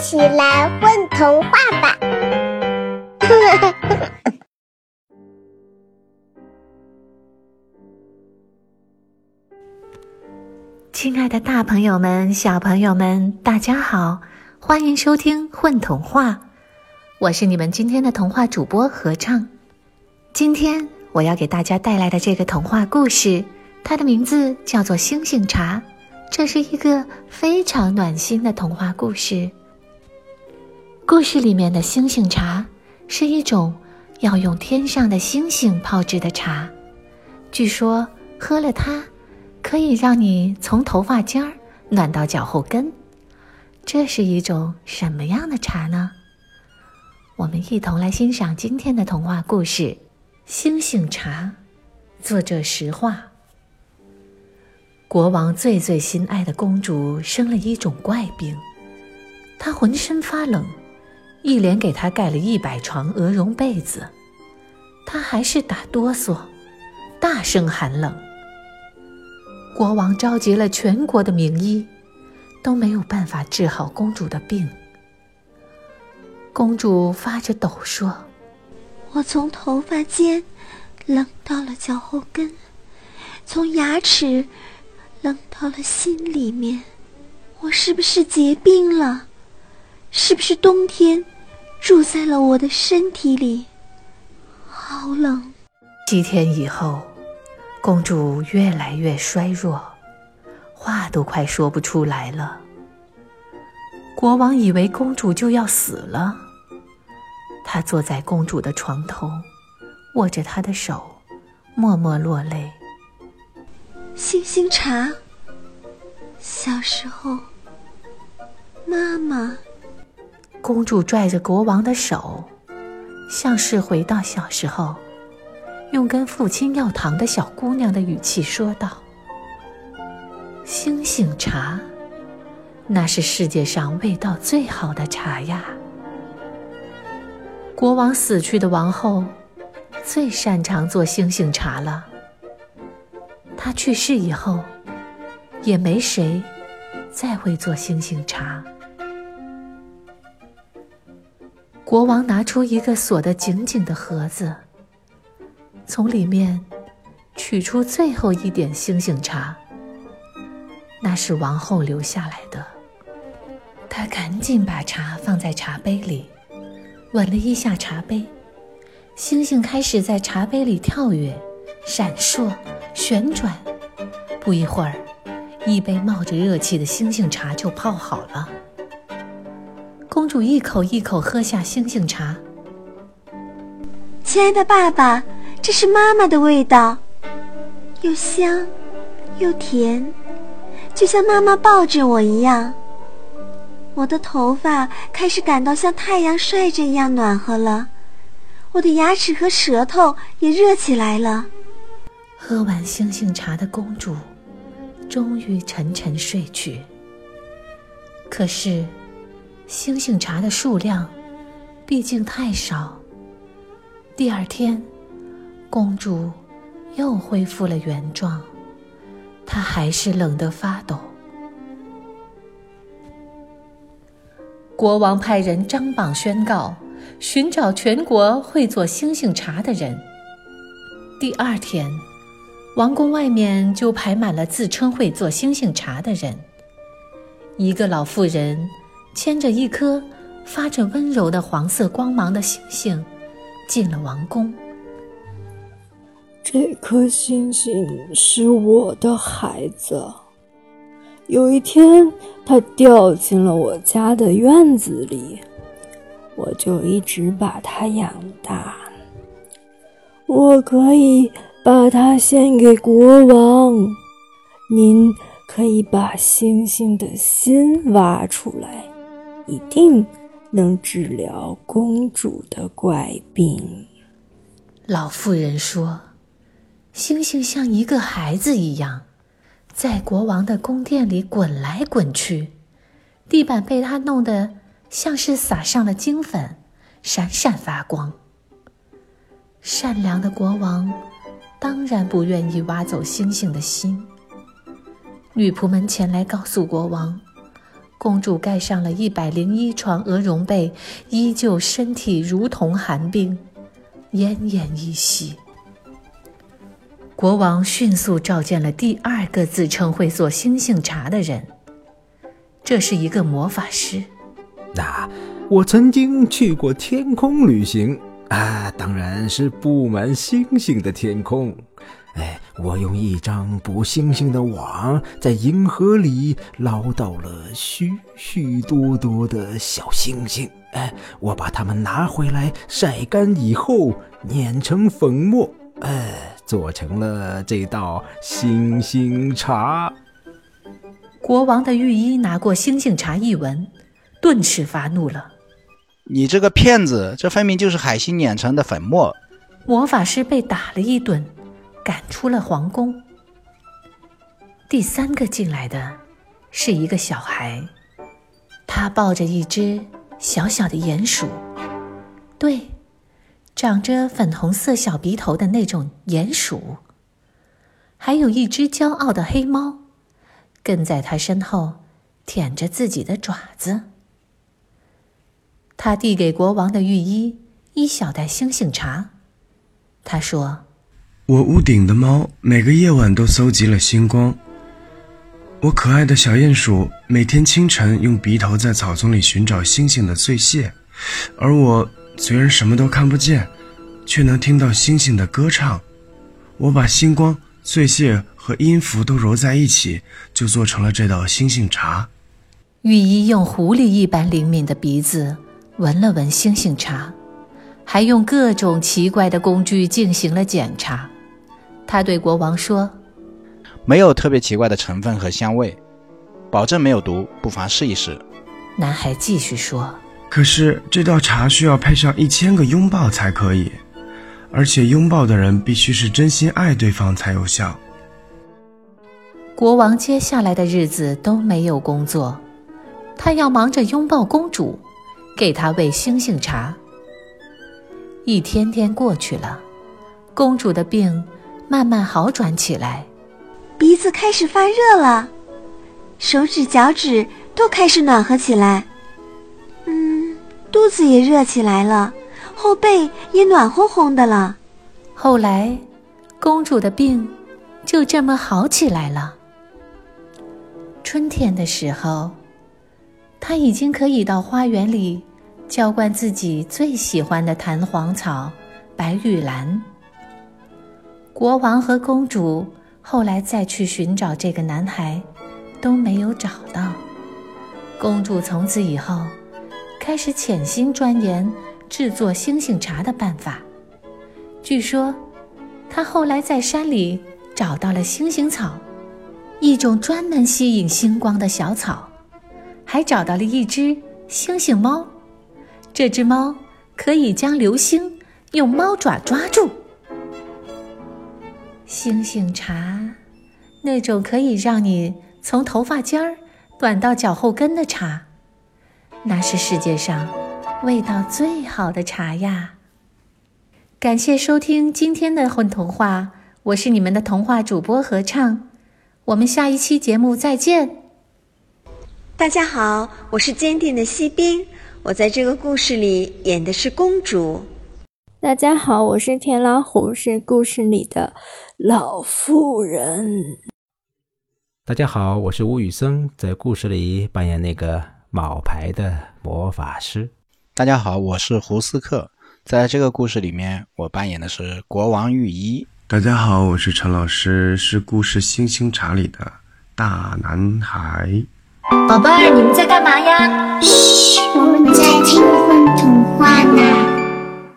起来混童话吧！亲爱的，大朋友们、小朋友们，大家好，欢迎收听《混童话》，我是你们今天的童话主播合唱。今天我要给大家带来的这个童话故事，它的名字叫做《星星茶》。这是一个非常暖心的童话故事。故事里面的星星茶是一种要用天上的星星泡制的茶，据说喝了它可以让你从头发尖儿暖到脚后跟。这是一种什么样的茶呢？我们一同来欣赏今天的童话故事《星星茶》，作者石化。国王最最心爱的公主生了一种怪病，她浑身发冷，一连给她盖了一百床鹅绒被子，她还是打哆嗦，大声喊冷。国王召集了全国的名医，都没有办法治好公主的病。公主发着抖说：“我从头发尖冷到了脚后跟，从牙齿……”冷到了心里面，我是不是结冰了？是不是冬天住在了我的身体里？好冷！七天以后，公主越来越衰弱，话都快说不出来了。国王以为公主就要死了，他坐在公主的床头，握着她的手，默默落泪。星星茶。小时候，妈妈，公主拽着国王的手，像是回到小时候，用跟父亲要糖的小姑娘的语气说道：“星星茶，那是世界上味道最好的茶呀。”国王死去的王后，最擅长做星星茶了。他去世以后，也没谁再会做星星茶。国王拿出一个锁得紧紧的盒子，从里面取出最后一点星星茶，那是王后留下来的。他赶紧把茶放在茶杯里，吻了一下茶杯，星星开始在茶杯里跳跃、闪烁。旋转，不一会儿，一杯冒着热气的星星茶就泡好了。公主一口一口喝下星星茶。亲爱的爸爸，这是妈妈的味道，又香又甜，就像妈妈抱着我一样。我的头发开始感到像太阳晒着一样暖和了，我的牙齿和舌头也热起来了。喝完星星茶的公主，终于沉沉睡去。可是，星星茶的数量毕竟太少。第二天，公主又恢复了原状，她还是冷得发抖。国王派人张榜宣告，寻找全国会做星星茶的人。第二天。王宫外面就排满了自称会做星星茶的人。一个老妇人牵着一颗发着温柔的黄色光芒的星星进了王宫。这颗星星是我的孩子。有一天，它掉进了我家的院子里，我就一直把它养大。我可以。把它献给国王，您可以把星星的心挖出来，一定能治疗公主的怪病。老妇人说：“星星像一个孩子一样，在国王的宫殿里滚来滚去，地板被他弄得像是撒上了金粉，闪闪发光。”善良的国王。当然不愿意挖走星星的心。女仆们前来告诉国王，公主盖上了一百零一床鹅绒被，依旧身体如同寒冰，奄奄一息。国王迅速召见了第二个自称会做星星茶的人，这是一个魔法师。那我曾经去过天空旅行啊，当然是布满星星的天空。哎，我用一张捕星星的网，在银河里捞到了许许多多的小星星。哎，我把它们拿回来晒干以后，碾成粉末。哎。做成了这道星星茶。国王的御医拿过星星茶一闻，顿时发怒了：“你这个骗子！这分明就是海星碾成的粉末！”魔法师被打了一顿，赶出了皇宫。第三个进来的是一个小孩，他抱着一只小小的鼹鼠。对。长着粉红色小鼻头的那种鼹鼠，还有一只骄傲的黑猫，跟在他身后，舔着自己的爪子。他递给国王的御医一小袋星星茶，他说：“我屋顶的猫每个夜晚都搜集了星光。我可爱的小鼹鼠每天清晨用鼻头在草丛里寻找星星的碎屑，而我。”虽然什么都看不见，却能听到星星的歌唱。我把星光、碎屑和音符都揉在一起，就做成了这道星星茶。御医用狐狸一般灵敏的鼻子闻了闻星星茶，还用各种奇怪的工具进行了检查。他对国王说：“没有特别奇怪的成分和香味，保证没有毒，不妨试一试。”男孩继续说。可是这道茶需要配上一千个拥抱才可以，而且拥抱的人必须是真心爱对方才有效。国王接下来的日子都没有工作，他要忙着拥抱公主，给她喂星星茶。一天天过去了，公主的病慢慢好转起来，鼻子开始发热了，手指脚趾都开始暖和起来。嗯肚子也热起来了，后背也暖烘烘的了。后来，公主的病就这么好起来了。春天的时候，她已经可以到花园里浇灌自己最喜欢的弹簧草——白玉兰。国王和公主后来再去寻找这个男孩，都没有找到。公主从此以后。开始潜心钻研制作星星茶的办法。据说，他后来在山里找到了星星草，一种专门吸引星光的小草，还找到了一只星星猫。这只猫可以将流星用猫爪抓住。星星茶，那种可以让你从头发尖儿短到脚后跟的茶。那是世界上味道最好的茶呀！感谢收听今天的混童话，我是你们的童话主播合唱，我们下一期节目再见。大家好，我是坚定的锡兵，我在这个故事里演的是公主。大家好，我是田老虎，是故事里的老妇人。大家好，我是吴宇森，在故事里扮演那个。冒牌的魔法师，大家好，我是胡斯克，在这个故事里面，我扮演的是国王御医。大家好，我是陈老师，是故事《星星茶》里的大男孩。宝贝儿，你们在干嘛呀？嘘，我们在听。